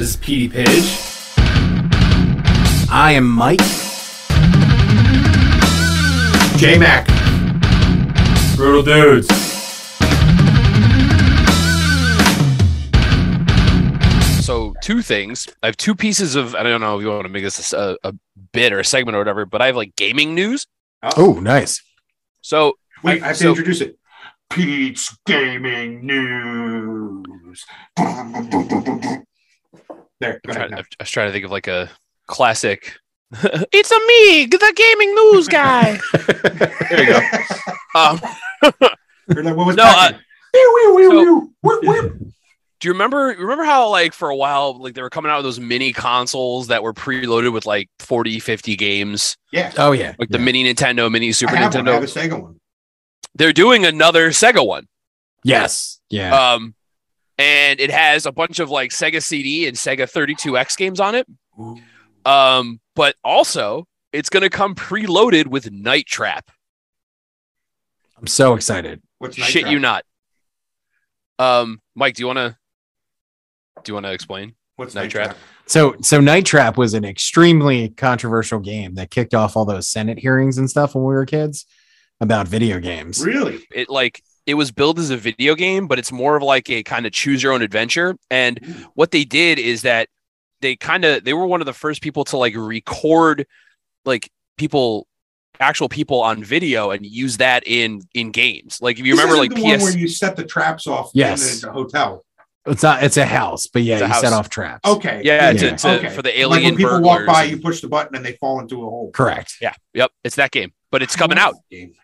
This is Petey Pidge. I am Mike. J Mac. Brutal Dudes. So two things. I have two pieces of. I don't know if you want to make this a, a bit or a segment or whatever, but I have like gaming news. Oh, oh. nice. So Wait, I have to introduce it. Pete's Gaming News. There, go I'm ahead. trying, now. I was trying to think of like a classic. it's a me, the gaming news guy. there you go. Um, like, what was No, so- do you remember? Remember how like for a while, like they were coming out with those mini consoles that were preloaded with like 40, 50 games, Yeah, Oh yeah. like the mini Nintendo, mini Super I have one. I have a Nintendo. Sega one. They're doing another Sega one. Yes. Yeah. Um, and it has a bunch of like Sega CD and Sega 32X games on it. Um, but also it's going to come preloaded with Night Trap. I'm so excited. What's Night Shit, Trap? you not. Um, Mike, do you want to? Do you want to explain? What's Night Night Trap? Trap? So so Night Trap was an extremely controversial game that kicked off all those Senate hearings and stuff when we were kids about video games. Really? It like it was billed as a video game, but it's more of like a kind of choose your own adventure. And mm. what they did is that they kind of they were one of the first people to like record like people actual people on video and use that in in games. Like if you This remember like the one where you set the traps off Yes. in the hotel. It's not it's a house, but yeah, It's you house. set off traps. Okay. Yeah, to- to- okay. for the like alien when people walk by, and- you push the button and they fall into a hole. Correct. Yeah, yep, it's that game. But it's coming out. Game.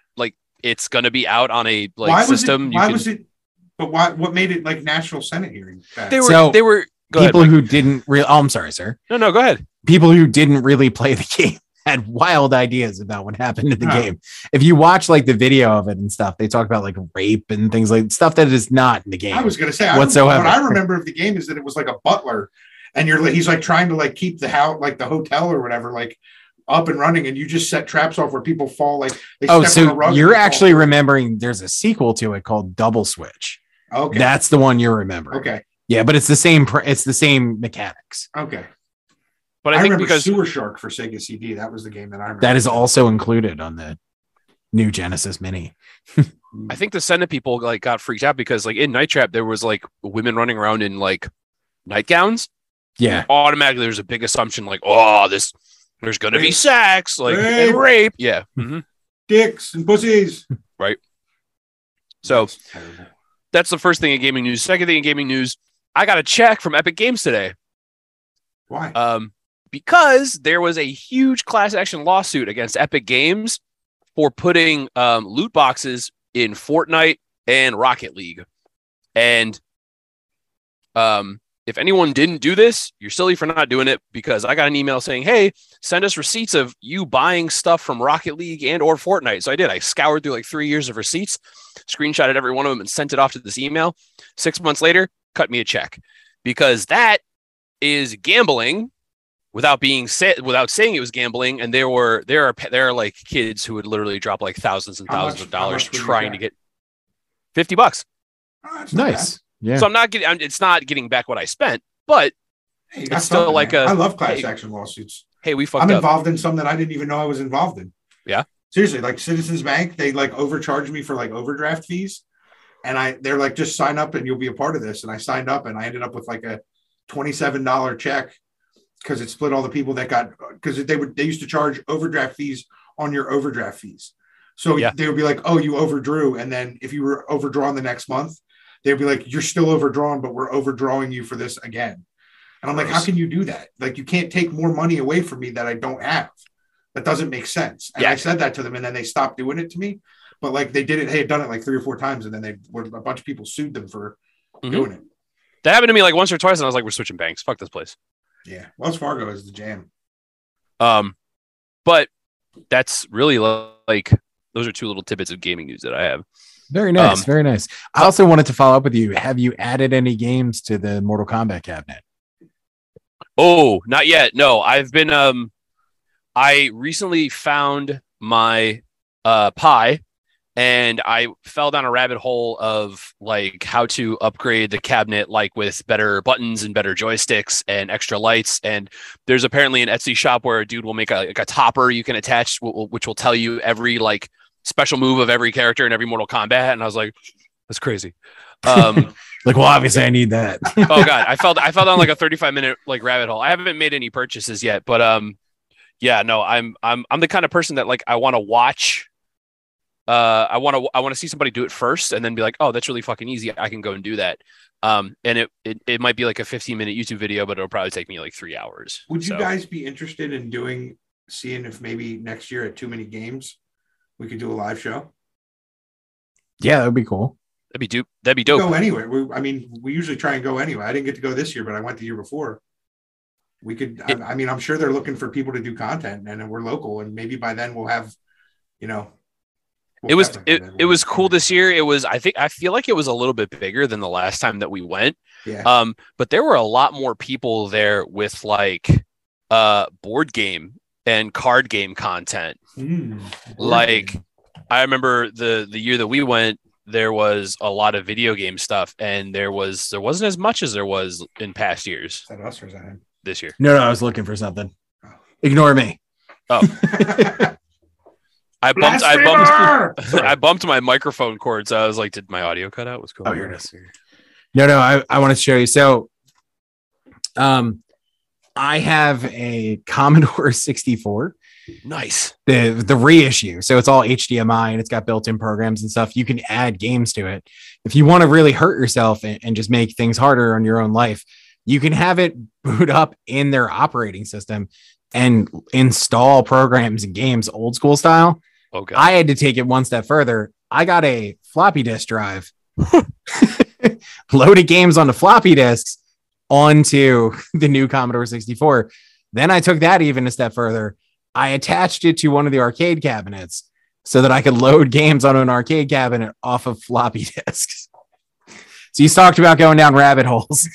It's gonna be out on a like why was system. it? You Why can- was it? But why? What made it like national senate hearing? bad? they were So, they were People ahead, who didn't really oh, I'm sorry, sir. No, no, go ahead. People who didn't really play the game had wild ideas about what happened in the Huh. game. If you watch like the video of it and stuff, they talk about like rape and things like stuff that is not in the game. I was going to say I whatsoever. What I remember of the game is that it was like a butler, and you're like he's like trying to like keep the house, like the hotel or whatever, like up and running, and you just set traps off where people fall. Like they oh, step on a so rug and you're they fall. actually remembering there's a sequel to it called Double Switch. okay. That's the one you're remembering. okay. Yeah, but it's the same. It's the same mechanics. Okay. But I, I, think remember because Sewer Shark for Sega CD. That was the game that I remember. That is also included on the new Genesis Mini. Hmm. I think the Senate people like got freaked out because like in Night Trap there was like women running around in like nightgowns. Yeah, Automatically, there's a big assumption like, oh, this there's gonna be Rape. sex, like Rape. and rape. Yeah. mhm. dicks and pussies. Right. So That's that's the first thing in gaming news. Second thing in gaming news, I got a check from Epic Games today. Why? Um, because there was a huge class action lawsuit against Epic Games for putting um, loot boxes in Fortnite and Rocket League. And um, if anyone didn't do this, you're silly for not doing it because I got an email saying, "Hey, send us receipts of you buying stuff from Rocket League and or Fortnite." So I did. I scoured through like three years of receipts, screenshotted every one of them, and sent it off to this email. Six months later, cut me a check because that is gambling without being said without saying it was gambling and there were there are there are like kids who would literally drop like thousands and How thousands much- of dollars much would you trying to get? get 50 bucks ah, Oh, that's not nice. Yeah, so i'm not getting I'm, it's not getting back what i spent but. Hey, It's still something, like man. a- I love class hey, action lawsuits. hey we fucked I'm up involved in some that I didn't even know I was involved in. Yeah? Seriously, like Citizens Bank, they like overcharged me for like overdraft fees. And I they're like, just sign up and you'll be a part of this. And I signed up and I ended up with like a $27 check because it split all the people that got because they would they used to charge overdraft fees on your overdraft fees. So Yeah. they would be like, oh, you overdrew. And then if you were overdrawn the next month, they'd be like, you're still overdrawn, but we're overdrawing you for this again. And I'm like, how can you do that? Like, you can't take more money away from me that I don't have. That doesn't make sense. And Yeah. I said that to them, and then they stopped doing it to me. But like, they did it. They had done it like three or four times, and then they were a bunch of people sued them for Mhm. doing it. that happened to me like once or twice and i was like we're switching banks fuck this place Yeah, Wells Fargo is the jam. um but that's really like those are two little tidbits of gaming news that i have very nice. um, very nice. I also wanted to follow up with you. Have you added any games to the Mortal Kombat cabinet? Oh, not yet. No, I've been um I recently found my uh Pi and I fell down a rabbit hole of like how to upgrade the cabinet, like with better buttons and better joysticks and extra lights. And there's apparently an Etsy shop where a dude will make a, like a topper you can attach, wh- wh- which will tell you every like special move of every character in every Mortal Kombat. And I was like, that's crazy. Um, Like, well, obviously I need that. oh god, I felt I fell down like a 35 minute like rabbit hole. I haven't made any purchases yet, but um yeah, no, I'm I'm I'm the kind of person that like I want to watch uh I want to I want to see somebody do it first and then be like, "Oh, that's really fucking easy. I can go and do that." Um and it it, it might be like a 15 minute YouTube video, but it'll probably take me like 3 hours. Would you So, guys be interested in doing, seeing if maybe next year at Too Many Games, we could do a live show? yeah, that would be cool. That'd be dope. That'd be dope. Go anywhere. We, I mean, we usually try and go anyway. I didn't get to go this year, but I went the year before. We could. I, I mean, I'm sure they're looking for people to do content, and we're local, and maybe by then we'll have, you know. we'll it was definitely it, have it was everyone. cool this year. It was I think I feel like it was a little bit bigger than the last time that we went. Yeah. Um, but there were a lot more people there with like uh board game and card game content. Mm. Like I remember the the year that we went, there was a lot of video game stuff, and there was there wasn't as much as there was in past years Is that us or is that him? this year. No, no, I was looking for something. Ignore me. Oh. I bumped I bumped I bumped my microphone cord, so I was like, did my audio cut out? What's going Oh, on? here it is. No, no, I, I want to show you. So, um, I have a Commodore 64, Nice. the the reissue. So it's all HDMI and it's got built-in programs and stuff. You can add games to it. If you want to really hurt yourself and, and just make things harder on your own life, you can have it boot up in their operating system and install programs and games old school style. Okay. I had to take it one step further. I got a floppy disk drive, loaded games onto floppy disks onto the new Commodore 64. Then I took that even a step further. I attached it to one of the arcade cabinets so that I could load games on an arcade cabinet off of floppy disks. So you talked about going down rabbit holes.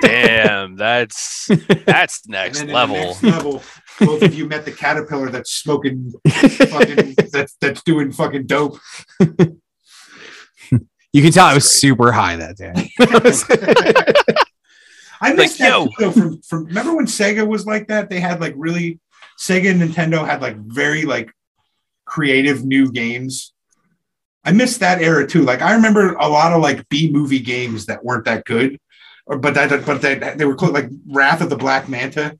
Damn, that's that's next then in the level. next level, both of you met the caterpillar that's smoking fucking that's that's doing fucking dope. You can tell I was That's super high that day. I missed Like, that yo. too, from from remember when Sega was like that? They had like really Sega and Nintendo had like very like creative new games. I missed that era too. Like I remember a lot of like B movie games that weren't that good, or but that but they they were called like Wrath of the Black Manta.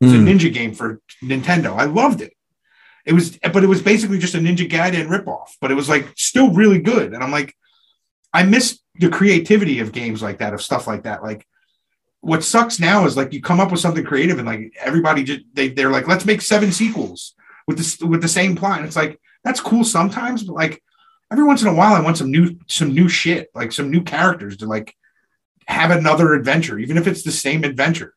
It's was a Mm. ninja game for Nintendo. I loved it. It was, but it was basically just a Ninja Gaiden ripoff. But it was like still really good. And I'm like, I miss the creativity of games like that, of stuff like that. Like, what sucks now is like you come up with something creative and like everybody just they they're like, let's make seven sequels with this with the same plot. And it's like that's cool sometimes, but like every once in a while, I want some new some new shit, like some new characters to like have another adventure, even if it's the same adventure.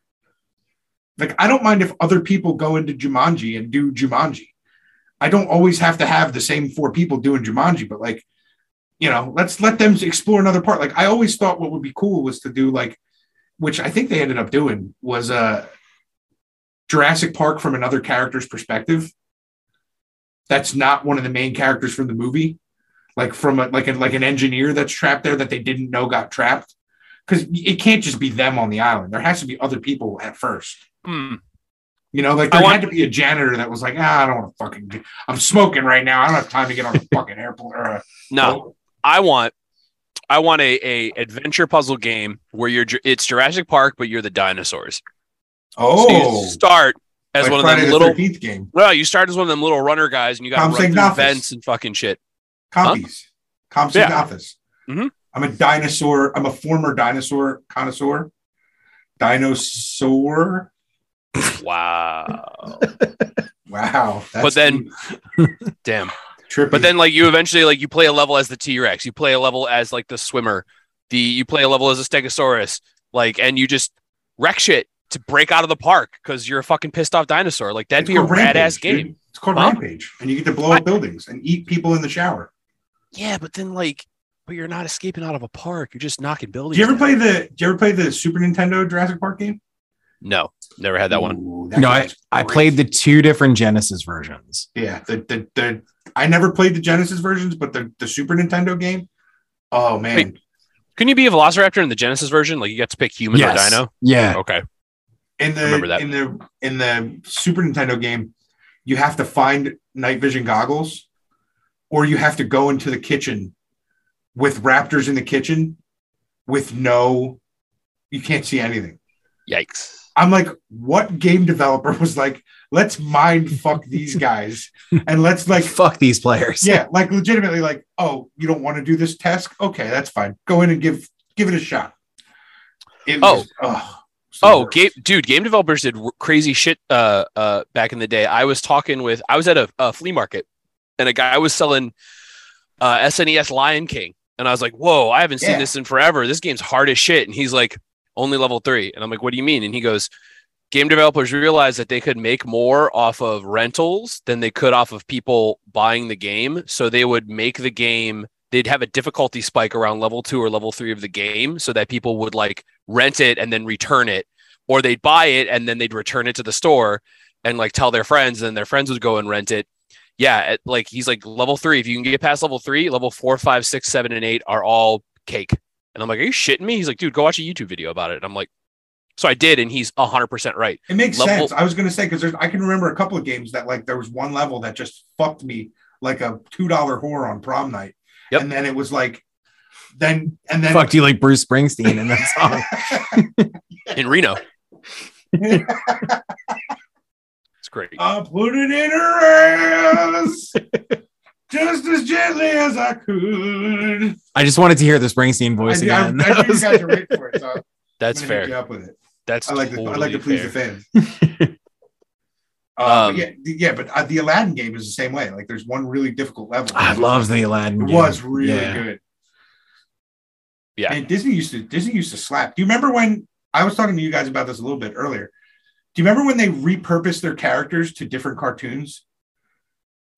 Like, I don't mind if other people go into Jumanji and do Jumanji. I don't always have to have the same four people doing Jumanji, but like, you know, let's let them explore another part. Like, I always thought what would be cool was to do like, which I think they ended up doing was uh Jurassic Park from another character's perspective. That's not one of the main characters from the movie, like from a, like a, like an engineer that's trapped there that they didn't know got trapped. Because it can't just be them on the island. There has to be other people at first. Hmm. You know, like I there want- had to be a janitor that was like, ah, I don't want to fucking. Do- I'm smoking right now. I don't have time to get on a fucking airplane. Or a, No, I want I want a, a adventure puzzle game where you're it's Jurassic Park, but you're the dinosaurs. So Oh, you start as like one of them the little 13th game. well, you start as one of them little runner guys and you got to run through vents and fucking shit. Compies. Comps Yeah. Compsognathus. Mhm. I'm a dinosaur. I'm a former dinosaur connoisseur. Dinosaur. Wow. Wow. That's But then- Damn. Trippy. But then like you eventually like you play a level as the T-Rex, you play a level as like the swimmer, the you play a level as a Stegosaurus, like and you just wreck shit to break out of the park because you're a fucking pissed off dinosaur. Like that'd It's be a called Rampage, badass dude. game. It's called Huh? Rampage, and you get to blow up buildings and eat people in the shower. Yeah, but then like but you're not escaping out of a park. You're just knocking buildings. Do you ever down. play the? Do you ever play the Super Nintendo Jurassic Park game? No, never had that one. That No, I, I played the two different Genesis versions. Yeah, the the the I never played the Genesis versions, but the, the Super Nintendo game. Oh man, Wait. Couldn't you be a Velociraptor in the Genesis version? Like you get to pick human or dino? Yeah. Okay. in the remember that. in the in the Super Nintendo game, you have to find night vision goggles, or you have to go into the kitchen with raptors in the kitchen with no, you can't see anything. Yikes. I'm like, what game developer was like, let's mind fuck these guys and let's like Fuck these players. yeah, like legitimately, like, oh, you don't want to do this task? Okay, that's fine. Go in and give give it a shot. It Oh. was, oh, it's the Oh, game, dude, game developers did w- crazy shit uh, uh, back in the day. I was talking with, I was at a, a flea market, and a guy was selling uh, SNES Lion King, and I was like, "Whoa, I haven't seen Yeah. this in forever. This game's hard as shit." And he's like, "Only level three. and I'm like, "What do you mean?" And he goes, "Game developers realized that they could make more off of rentals than they could off of people buying the game, so they would make the game." They'd have a difficulty spike around level two or level three of the game so that people would like rent it and then return it. Or they'd buy it and then they'd return it to the store and like tell their friends and their friends would go and rent it. Yeah at, like he's like level three if you can get past level three level four five six seven and eight are all cake. And i'm like are you shitting me? He's like dude go watch a youtube video about it. And i'm like so i did and he's 100% right It makes level- sense. I was gonna say because I can remember a couple of games that like there was one level that just fucked me like a two dollar whore on prom night, Yep. and then it was like, then and then Fucked you like Bruce Springsteen in that song. in reno it's great I put it in her ass just as gently as I could. I just wanted to hear the Springsteen voice I, I, I again. you guys were waiting for it, so that's fair up with it. That's I like to I like to please fair. the fans. Uh, Um, yeah, yeah, but uh, the Aladdin game is the same way. Like, there's one really difficult level. I love the Aladdin. It game. was really Yeah. good. Yeah. And Disney used to Disney used to slap. Do you remember when I was talking to you guys about this a little bit earlier? Do you remember when they repurposed their characters to different cartoons?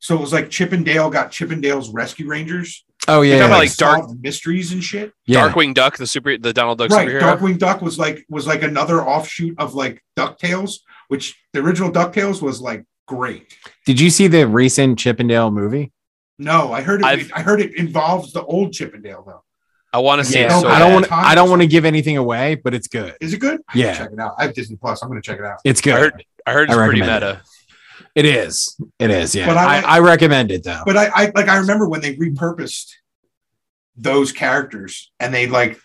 So it was like Chip and Dale got Chip and Dale's Rescue Rangers. Oh yeah, You're talking about, like, Dark- solved mysteries and shit. yeah. darkwing duck the super the donald duck right. superhero Darkwing Duck was like was like another offshoot of like DuckTales, which the original DuckTales was like great. Did you see the recent Chippendale movie? No, I heard it. I've- I heard it involves the old Chip and Dale though. i want to see Yeah, it so I don't want. I don't want to give anything away, but it's good. Is it good? Yeah. check it out. I have Disney Plus. I'm going to check it out. It's good. I heard, I heard it's I pretty recommend meta It is. It is. Yeah. But I I, like- I, recommend it though. But I, I like I remember when they repurposed those characters and they like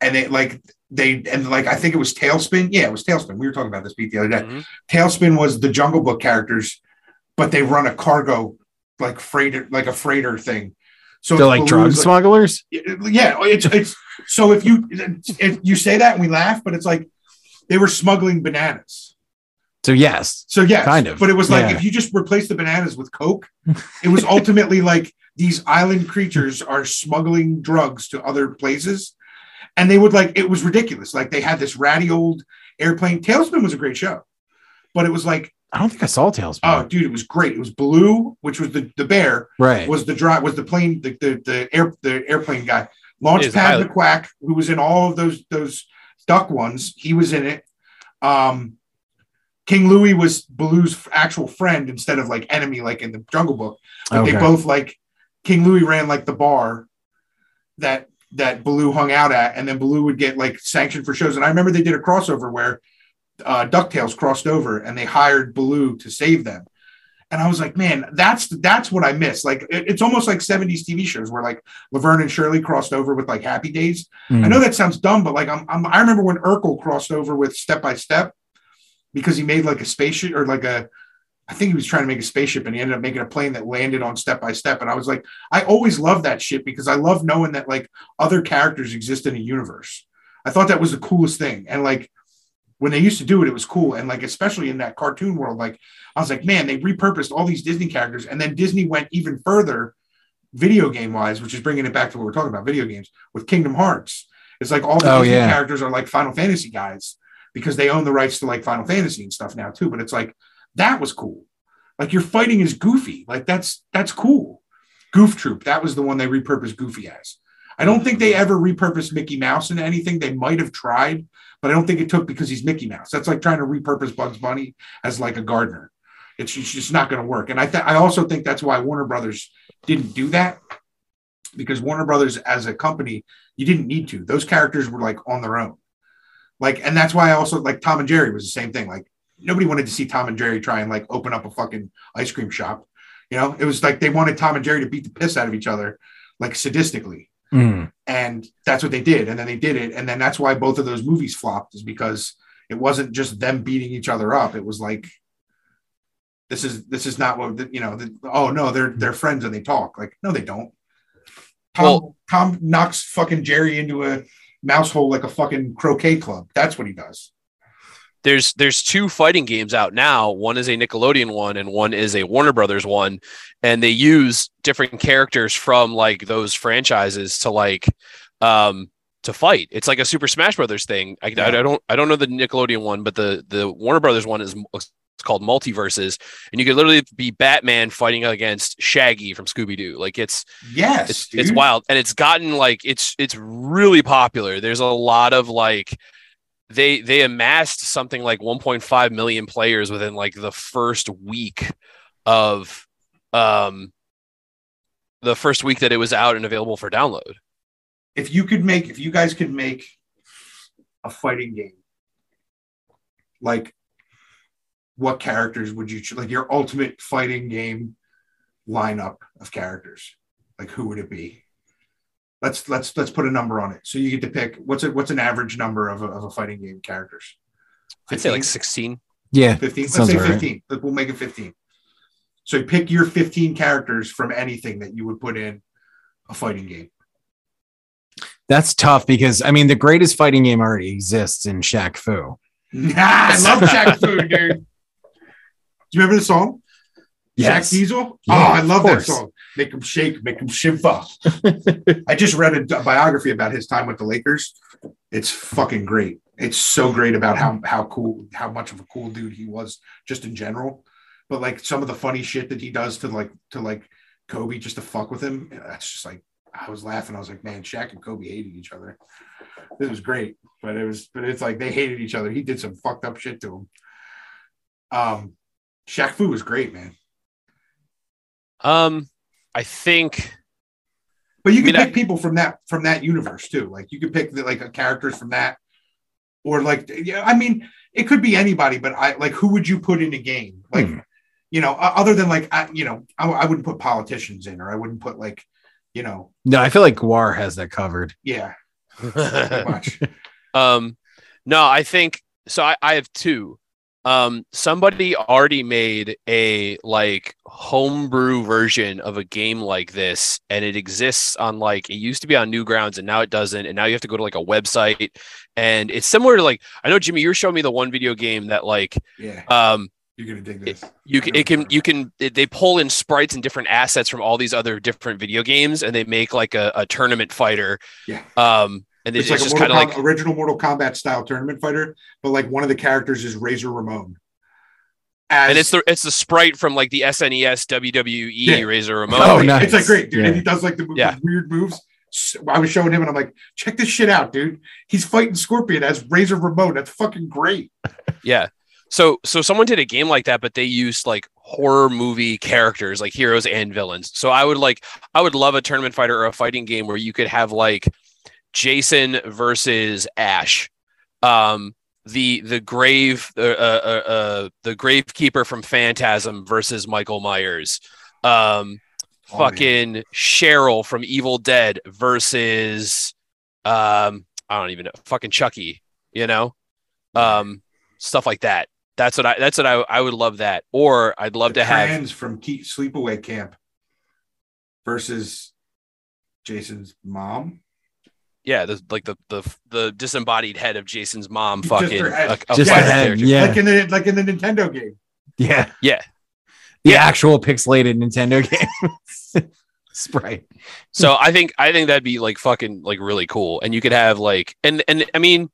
and they like they and like I think it was Tailspin. Yeah, it was Tailspin. We were talking about this beat the other day. Mhm. Tailspin was the Jungle Book characters, but they run a cargo like freighter, like a freighter thing. So They're like drug was, smugglers. yeah, it's it's so if you if you say that and we laugh, but it's like they were smuggling bananas. So yes. So yes, Kind of, But it was like yeah. if you just replace the bananas with Coke, it was ultimately like these island creatures are smuggling drugs to other places, and they would like it was ridiculous. Like they had this ratty old airplane. Tailspin was a great show, but it was like, I don't think I saw Tailspin. oh, dude, it was great. It was Baloo, which was the the bear, right. was the drive was the plane the the, the air the airplane guy. Launchpad pilot. McQuack, who was in all of those those duck ones, he was in it. Um, King Louie was Baloo's actual friend instead of like enemy, like in the Jungle Book. But Okay. they both like King Louie ran like the bar that that Baloo hung out at, and then Baloo would get like sanctioned for shows. And I remember they did a crossover where uh, Ducktales crossed over, and they hired Baloo to save them. And I was like, man, that's that's what I miss. Like it- it's almost like 70s TV shows where like Laverne and Shirley crossed over with like Happy Days. Mm. I know that sounds dumb, but like I'm, I'm I remember when Urkel crossed over with Step by Step because he made like a spaceship or like a I think he was trying to make a spaceship and he ended up making a plane that landed on Step by Step. And I was like, I always love that shit because I love knowing that like other characters exist in a universe. I thought that was the coolest thing. And like when they used to do it, it was cool. And like especially in that cartoon world, like I was like, man, they repurposed all these Disney characters, and then Disney went even further, video game wise, which is bringing it back to what we're talking about, video games with Kingdom Hearts. It's like all the Oh, Disney yeah. characters are like Final Fantasy guys because they own the rights to like Final Fantasy and stuff now too. But it's like that was cool. Like you're fighting is Goofy, like that's that's cool. Goof Troop, that was the one they repurposed Goofy as. I don't think they ever repurposed Mickey Mouse into anything. They might have tried, but I don't think it took because he's Mickey Mouse. That's like trying to repurpose Bugs Bunny as like a gardener. It's just not going to work. And I th- I also think that's why Warner Brothers didn't do that because Warner Brothers as a company, you didn't need to. Those characters were like on their own. Like, and that's why I also like Tom and Jerry was the same thing. Like, nobody wanted to see Tom and Jerry try and like open up a fucking ice cream shop. You know, it was like they wanted Tom and Jerry to beat the piss out of each other, like sadistically. Mm. And that's what they did. And then they did it. And then that's why both of those movies flopped, is because it wasn't just them beating each other up. It was like, this is this is not what the, you know. The, oh no, they're they're friends and they talk. Like no, they don't. Tom Well- Tom knocks fucking Jerry into a mouse hole like a fucking croquet club. That's what he does. there's there's two fighting games out now. One is a Nickelodeon one, and one is a Warner Brothers one, and they use different characters from like those franchises to like um to fight. It's like a Super Smash Brothers thing. I, I, Yeah. I don't I don't know the Nickelodeon one, but the the Warner Brothers one is it's called MultiVersus, and you could literally be Batman fighting against Shaggy from Scooby Doo. Like it's Yes, it's it's wild and it's gotten like it's it's really popular. There's a lot of like they they amassed something like 1.5 million players within like the first week of um the first week that it was out and available for download. If you could make, if you guys could make a fighting game, like what characters would you choose? Like your ultimate fighting game lineup of characters. Like who would it be? Let's let's let's put a number on it. So you get to pick what's it what's an average number of a, of a fighting game characters? i'd say like 16 Yeah. 15 let's say 15 Let- we'll make it 15 so pick your 15 characters from anything that you would put in a fighting game That's tough because I mean the greatest fighting game already exists in Shaq Fu. i love Shaq Fu dude do you remember the song? Yes. Shaq Diesel oh I love that song. Make him shake make him shiver I just read a biography about his time with the Lakers. It's fucking great. It's so great about how how cool how much of a cool dude he was just in general. But like some of the funny shit that he does to like to like Kobe just to fuck with him that's just like I was laughing. I was like man Shaq and Kobe hated each other. This was great but it was but it's like they hated each other. He did some fucked up shit to him. Um Shaq Fu was great man um i think But you I can mean, pick people from that from that universe too. Like you could pick the, like characters from that, or like yeah. I mean, it could be anybody. But I like who would you put in a game? Like Hmm. you know, other than like I, you know, I, I wouldn't put politicians in, or I wouldn't put like you know, No, I feel like GWAR has that covered. yeah, much. Um, no, I think so. I, I have two. Um, somebody already made a like homebrew version of a game like this, and it exists on like it used to be on Newgrounds, and now it doesn't. And now you have to go to like a website, and it's similar to like I know Jimmy, you're showing me the one video game that like Yeah, um you're gonna dig this. you can, it can you can it- they pull in sprites and different assets from all these other different video games, and they make like a, a tournament fighter. Yeah. Um, and It's it's, like a just kind of like original Mortal Kombat style tournament fighter, but like one of the characters is Razor Ramon. As, and it's the it's the sprite from like the SNES WWE Yeah. Razor Ramon. Oh, It's like great, dude. Yeah. And he does like the, Yeah. the weird moves. I was showing him, and I'm like, check this shit out, dude. He's fighting Scorpion as Razor Ramon. That's fucking great. Yeah. So so someone did a game like that, but they used like horror movie characters, like heroes and villains. So I would like I would love a tournament fighter or a fighting game where you could have like Jason versus Ash. Um the the grave uh, uh, uh, uh the gravekeeper from Phantasm versus Michael Myers. Um Oh, fucking Cheryl from Evil Dead versus um I don't even know fucking Chucky, you know? Um stuff like that. That's what I that's what I I would love that. Or I'd love The to have trans from Keep Sleepaway Camp versus Jason's mom. Yeah, the like the the the disembodied head of Jason's mom fucking her a, a Just the head, yeah. Like in the like in the Nintendo game. Yeah. Yeah. The Yeah. actual pixelated Nintendo game. Sprite. So I think I think that'd be like fucking like really cool. And you could have like and and I mean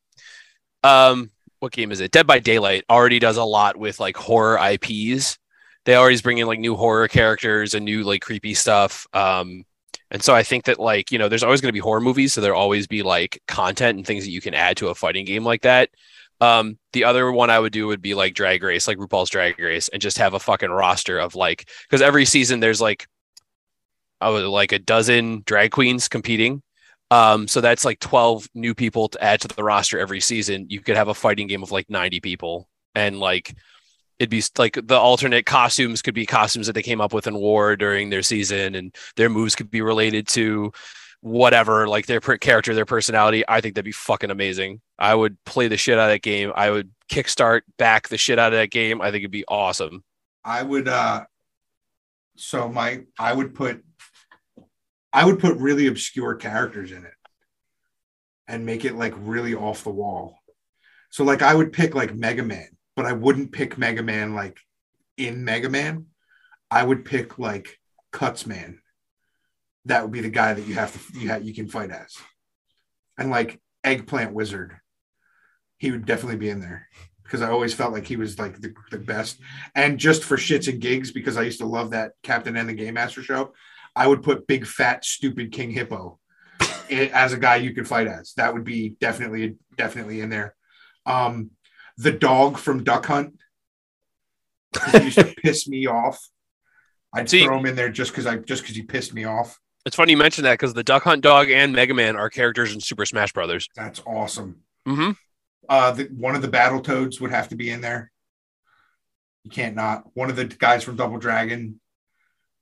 um what game is it? Dead by Daylight already does a lot with like horror IPs. They always bring in like new horror characters and new like creepy stuff. Um and so I think that like, you know, there's always going to be horror movies, so there'll always be like content and things that you can add to a fighting game like that. Um, the other one I would do would be like Drag Race, like RuPaul's Drag Race, and just have a fucking roster of like because every season there's like oh like a dozen drag queens competing. Um, so that's like 12 new people to add to the roster every season. You could have a fighting game of like 90 people and like it'd be like the alternate costumes could be costumes that they came up with in war during their season and their moves could be related to whatever like their character their personality. I think that'd be fucking amazing. I would play the shit out of that game. I would kickstart back the shit out of that game. I think it'd be awesome. I would uh so my I would put I would put really obscure characters in it and make it like really off the wall. So like I would pick like Mega Man, but I wouldn't pick Mega Man like in Mega Man. I would pick like Cuts Man. That would be the guy that you have to you you can fight as. And like Eggplant Wizard. He would definitely be in there because I always felt like he was like the, the best. And just for shits and gigs, because I used to love that Captain N the Game Master show, I would put big fat stupid King Hippo as a guy you could fight as. That would be definitely definitely in there. Um, the dog from Duck Hunt. he used to piss me off. I'd See- throw him in there just because I just because he pissed me off. it's funny you mentioned that because the duck hunt dog and mega man are characters in super smash brothers That's awesome. mm-hmm. Uh, the, one of the Battletoads would have to be in there. You can't not. One of the guys from Double Dragon,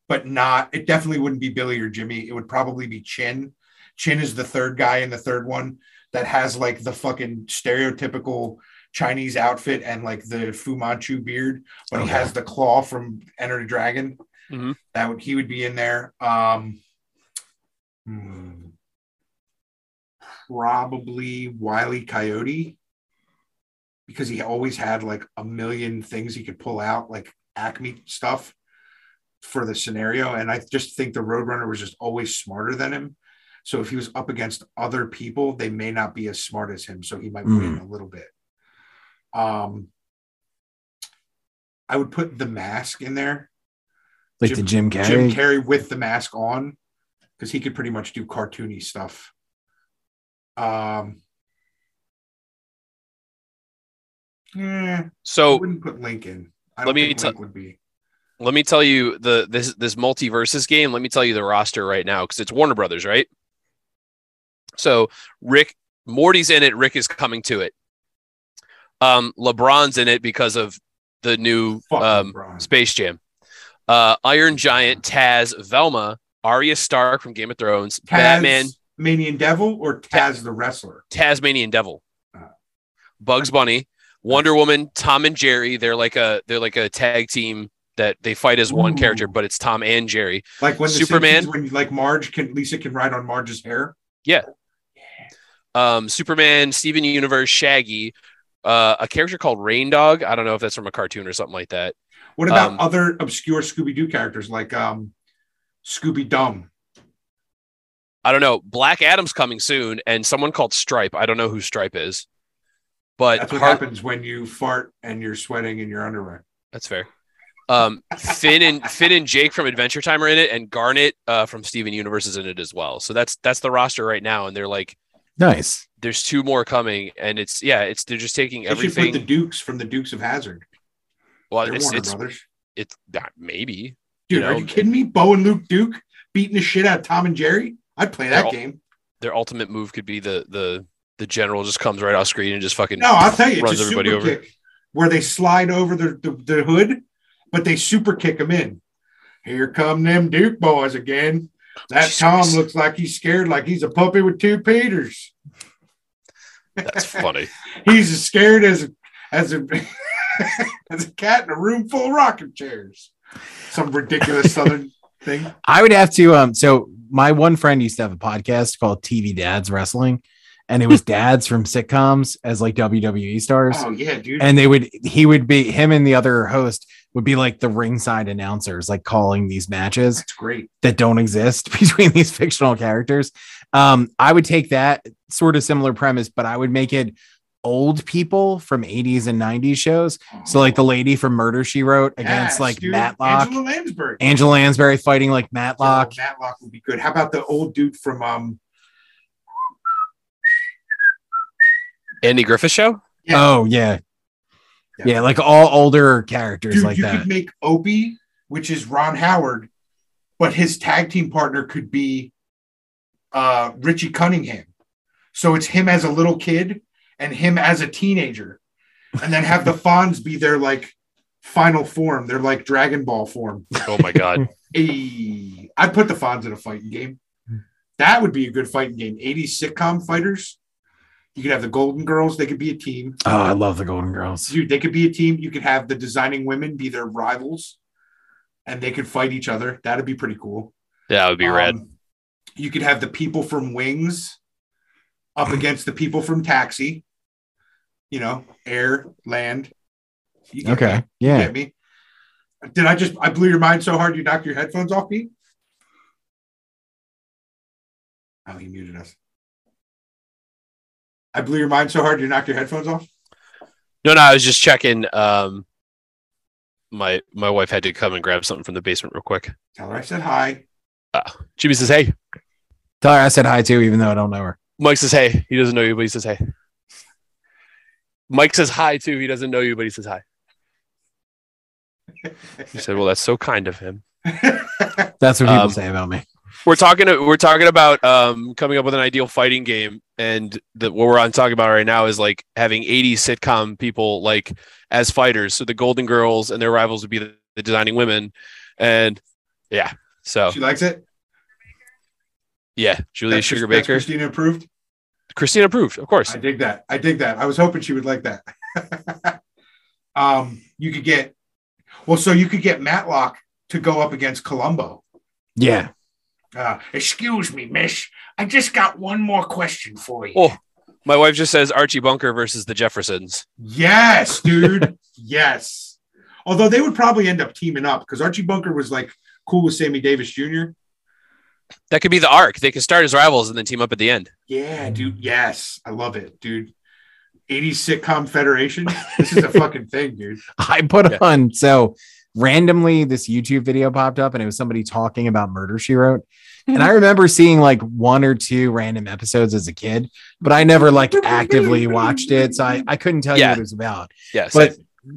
but not. It definitely wouldn't be Billy or Jimmy. It would probably be Chin. Chin is the third guy in the third one that has like the fucking stereotypical Chinese outfit and like the Fu Manchu beard, but he Okay. has the claw from Enter the Dragon. Mhm. That would he would be in there. Um, hmm, probably Wiley Coyote because he always had like a million things he could pull out, like Acme stuff for the scenario. And I just think the Roadrunner was just always smarter than him. So if he was up against other people, they may not be as smart as him. So he might win a little bit. Um, I would put the mask in there. Like the Jim Carrey. Jim Carrey. Carrey with the mask on, because he could pretty much do cartoony stuff. Um, yeah, So I so wouldn't put Lincoln. I let me think tell- Link would be. let me tell you the this this MultiVersus game. Let me tell you the roster right now because it's Warner Brothers, right? So Rick Morty's in it. Rick is coming to it. Um, LeBron's in it because of the new um, Space Jam. Uh, Iron Giant, Taz, Velma, Arya Stark from Game of Thrones, Taz, Batman, Manian Devil, or Taz the wrestler. Tasmanian Devil, Uh. Bugs Bunny, Wonder Woman, Tom and Jerry. They're like a they're like a tag team that they fight as one Ooh. character, but it's Tom and Jerry. Like when Superman. Simpsons, when like Marge can Lisa can ride on Marge's hair. Yeah. Um, Superman, Steven Universe, Shaggy, uh, a character called Reindog. I don't know if that's from a cartoon or something like that. What about Um, other obscure Scooby Doo characters like um, Scooby Dum? I don't know. Black Adam's coming soon, and someone called Stripe. I don't know who Stripe is, but That's what Har- happens when you fart and you're sweating in your underwear. That's fair. Um, Finn and Finn and Jake from Adventure Time are in it, and Garnet uh, from Steven Universe is in it as well. So that's that's the roster right now, and they're like, Nice. There's two more coming, and it's yeah, it's they're just taking They should put everything. the Dukes from the Dukes of Hazzard. well, They're it's Warner it's Brothers. it's not maybe Dude, you are you kidding me? Bo and Luke Duke beating the shit out of Tom and Jerry. I'd play that all- game. their ultimate move could be the the the general just comes right off screen and just fucking No, I'll tell you, runs it's a everybody super over. kick where they slide over the, the, the hood, but they super kick them in. Here come them Duke boys again. That Jesus Tom looks like he's scared, like he's a puppy with two Peters. That's funny. He's as scared as a, as a as a cat in a room full of rocking chairs. Some ridiculous southern thing. I would have to um so my one friend used to have a podcast called TV Dads Wrestling and it was dads from sitcoms as like WWE stars Oh yeah, dude. and they would he would be him and the other host would be like the ringside announcers like calling these matches That's great. that don't exist between these fictional characters. Um I would take that sort of similar premise but I would make it old people from 80s and 90s shows. So like the lady from Murder She Wrote against Yes, like dude. Matlock. Angela Lansbury. Angela Lansbury fighting like Matlock. Oh, Matlock would be good. How about the old dude from um Andy Griffith show. Yeah. Oh yeah. Yeah. yeah, like all older characters Dude, like you that. You could make Opie, which is Ron Howard, but his tag team partner could be uh, Richie Cunningham. So it's him as a little kid and him as a teenager, and then have the Fonz be their like final form, They're like Dragon Ball form. Oh my god. Hey, I'd put the Fonz in a fighting game. That would be a good fighting game. 80s sitcom fighters. You could have the Golden Girls, they could be a team. oh, I love the Golden Girls. Dude, they could be a team. You could have the designing women be their rivals and they could fight each other. That'd be pretty cool. Yeah, it would be rad. You could have the people from Wings up against the people from Taxi. You know, air, land. You get Okay. me? You Yeah. get me? Did I just I blew your mind so hard you knocked your headphones off me? Oh, he muted us. I blew your mind so hard you knocked your headphones off. No, no, I was just checking. Um, my my wife had to come and grab something from the basement real quick. Tell her I said hi. Jimmy says, "Hey." Tell her I said hi too, even though I don't know her. Mike says, "Hey." He doesn't know you, but he says, "Hey." Mike says hi too. He doesn't know you, but he says hi. He said, "Well, that's so kind of him." That's what people Um, say about me. We're talking. We're talking about um, coming up with an ideal fighting game, and the, what we're on talking about right now is like having 80 sitcom people like as fighters. So the Golden Girls and their rivals would be the, the designing women, and yeah. So she likes it. Yeah, Julia That's- Sugar Baker, Christina approved. Christina approved, of course. I dig that. I dig that. I was hoping she would like that. um, you could get well, so you could get Matlock to go up against Columbo. Yeah. Uh, excuse me, Miss. I just got one more question for you. Oh. My wife just says Archie Bunker versus the Jeffersons. Yes, dude. yes. Although they would probably end up teaming up because Archie Bunker was like cool with Sammy Davis Jr. That could be the arc. They could start as rivals and then team up at the end. Yeah, dude. Yes. I love it, dude. 80s sitcom federation. This is a fucking thing, dude. I put Yeah. on so randomly this YouTube video popped up and it was somebody talking about Murder She Wrote. And I remember seeing like one or two random episodes as a kid, but I never like actively watched it. So I, I couldn't tell you what it was about. Yes. But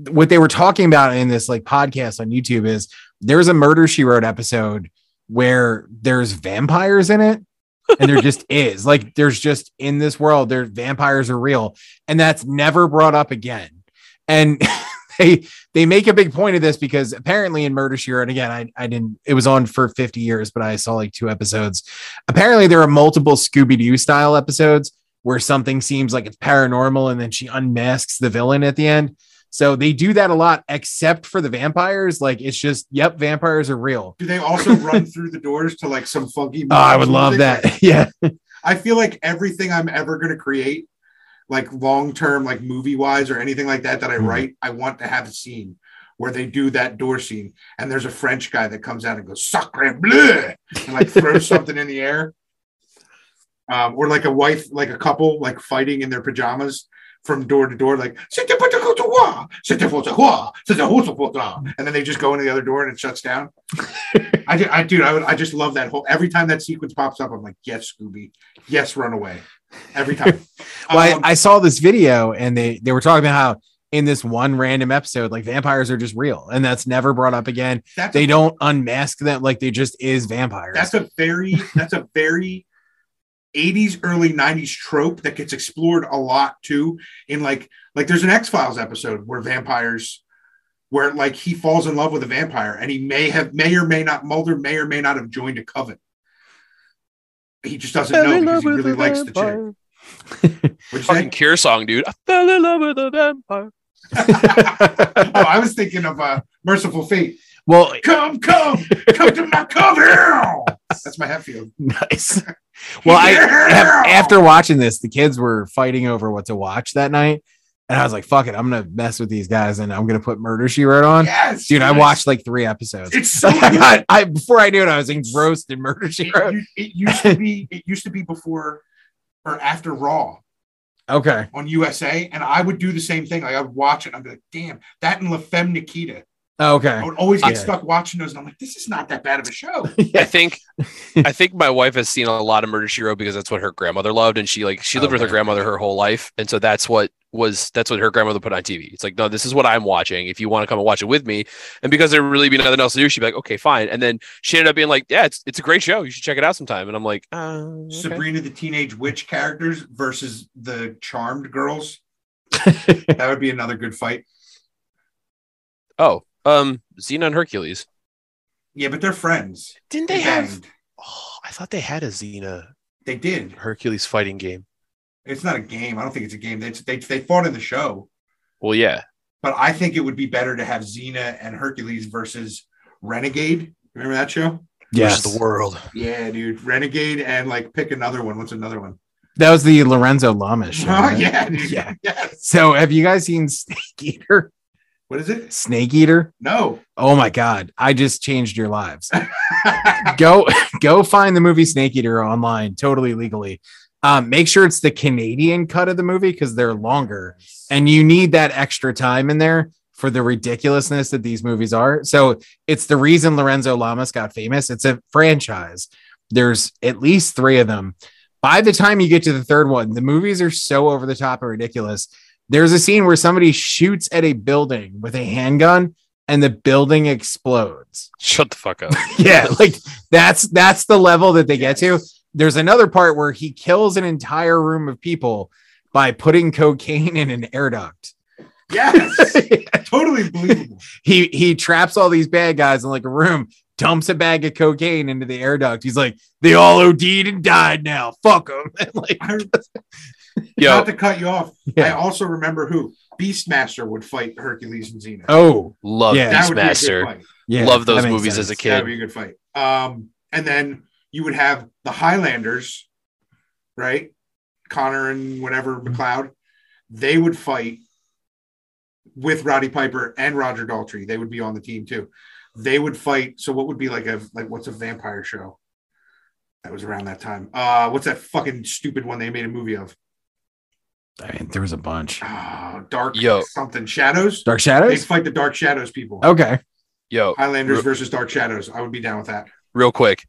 what they were talking about in this like podcast on YouTube is there was a Murder She Wrote episode where there's vampires in it. and there just is. Like there's just in this world there vampires are real and that's never brought up again. And they they make a big point of this because apparently in murder she wrote again I, I didn't it was on for 50 years but i saw like two episodes. Apparently there are multiple scooby-doo style episodes where something seems like it's paranormal and then she unmasks the villain at the end so they do that a lot except for the vampires like it's just yep vampires are real Do they also run through the doors to like some funky? oh i would love that yeah I feel like everything I'm ever going to create, like long term, like movie wise or anything like that, that I Mhm. write, I want to have a scene where they do that door scene and there's a French guy that comes out and goes, sacre bleu, and like throws something in the air. Um, or like a wife, like a couple, like fighting in their pajamas from door to door, like, "C'était pour te côtoyer, c'était pour te voir, c'était pour te voir." and then they just go into the other door and it shuts down. I, ju- I, dude, I, would, I just love that whole. Every time that sequence pops up, I'm like, yes, Scooby, yes, run away. Every time. well, Um, I, I saw this video and they they were talking about how in this one random episode, like vampires are just real, and that's never brought up again. that's They a, don't unmask them, like they just is vampires. that's a very that's a very 80s early 90s trope that gets explored a lot too in like like there's an x-files episode where vampires where like he falls in love with a vampire and he may have may or may not mulder may or may not have joined a coven he just doesn't know because he really likes the chick What'd you Fucking say? Cure song, dude. I fell in love with a vampire. oh, I was thinking of uh, Mercyful Fate. Well, Come, come, come to my coven. That's my Hatfield. nice. Well, I af- after watching this, the kids were fighting over what to watch that night, and I was like, "Fuck it, I'm gonna mess with these guys, and I'm gonna put Murder She Wrote on." yes, Dude, I watched like three episodes. It's so I good. got, I before I knew it, I was engrossed in Murder She It, Wrote. u- it used to be. It used to be before or after Raw Okay, on USA, and I would do the same thing. Like I would watch it. and I'd be like, "Damn, that and La Femme Nikita." Oh, okay. I would always get Yeah. stuck watching those, and I'm like, this is not that bad of a show. I think I think my wife has seen a lot of Murder She Wrote because that's what her grandmother loved, and she like she lived with her grandmother her whole life, and so that's what was that's what her grandmother put on TV. It's like, no, this is what I'm watching. If you want to come and watch it with me, and because there really be nothing else to do, she'd be like, okay, fine. And then she ended up being like, yeah, it's it's a great show. You should check it out sometime. And I'm like, uh, okay. Sabrina the Teenage Witch characters versus the Charmed girls. That would be another good fight. oh, um, Xena and Hercules. Yeah, but they're friends. Didn't They they have? banged. Oh, I thought they had a Xena They did. Hercules fighting game. It's not a game. I don't think it's a game. They they, they fought in the show, Well, yeah. but I think it would be better to have Xena and Hercules versus Renegade. Remember that show? yes. Versus the world. Yeah, dude. Renegade and like pick another one. What's another one? That was the Lorenzo Lamas show. Oh, right? yeah, dude. Yeah. Yes. So have you guys seen Snake Eater? What is it? Snake Eater? No. Oh my god. I just changed your lives. go go find the movie Snake Eater online totally legally. Um, make sure it's the Canadian cut of the movie because they're longer and you need that extra time in there for the ridiculousness that these movies are. So it's the reason Lorenzo Lamas got famous. It's a franchise. There's at least three of them. By the time you get to the third one, the movies are so over the top and ridiculous. There's a scene where somebody shoots at a building with a handgun and the building explodes. Shut the fuck up. yeah like that's that's the level that they get to. There's another part where he kills an entire room of people by putting cocaine in an air duct. Yes. totally believable. he he traps all these bad guys in like a room dumps a bag of cocaine into the air duct. He's like they all OD'd and died now. Fuck them like I, Yo, Not to cut you off. I also remember who Beastmaster would fight Hercules and Xena. oh love Yeah. that would be a good Beastmaster. yeah Love those that makes movies as a kid. That would be a good fight. Um, and then you would have the Highlanders, right? Connor and whatever MacLeod. They would fight with Roddy Piper and Roger Daltrey. They would be on the team too. They would fight. So what would be like a like what's a vampire show? That was around that time. Uh, what's that fucking stupid one they made a movie of? I mean, there was a bunch Oh, dark Yo. something shadows. dark shadows. They fight the Dark Shadows people. okay Yo, Highlanders Real- versus Dark Shadows. I would be down with that. real quick.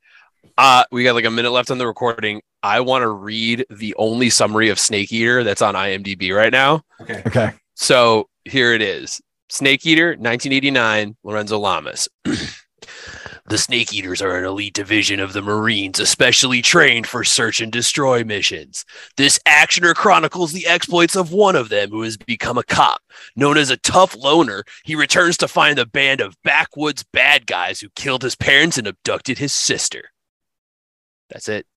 Uh, we got like a minute left on the recording. I want to read the only summary of Snake Eater that's on IMDb right now. Okay. okay So here it is Snake Eater, 1989, Lorenzo Lamas. the Snake Eaters are an elite division of the Marines, especially trained for search and destroy missions. This actioner chronicles the exploits of one of them who has become a cop. Known as a tough loner, he returns to find the band of backwoods bad guys who killed his parents and abducted his sister. That's it.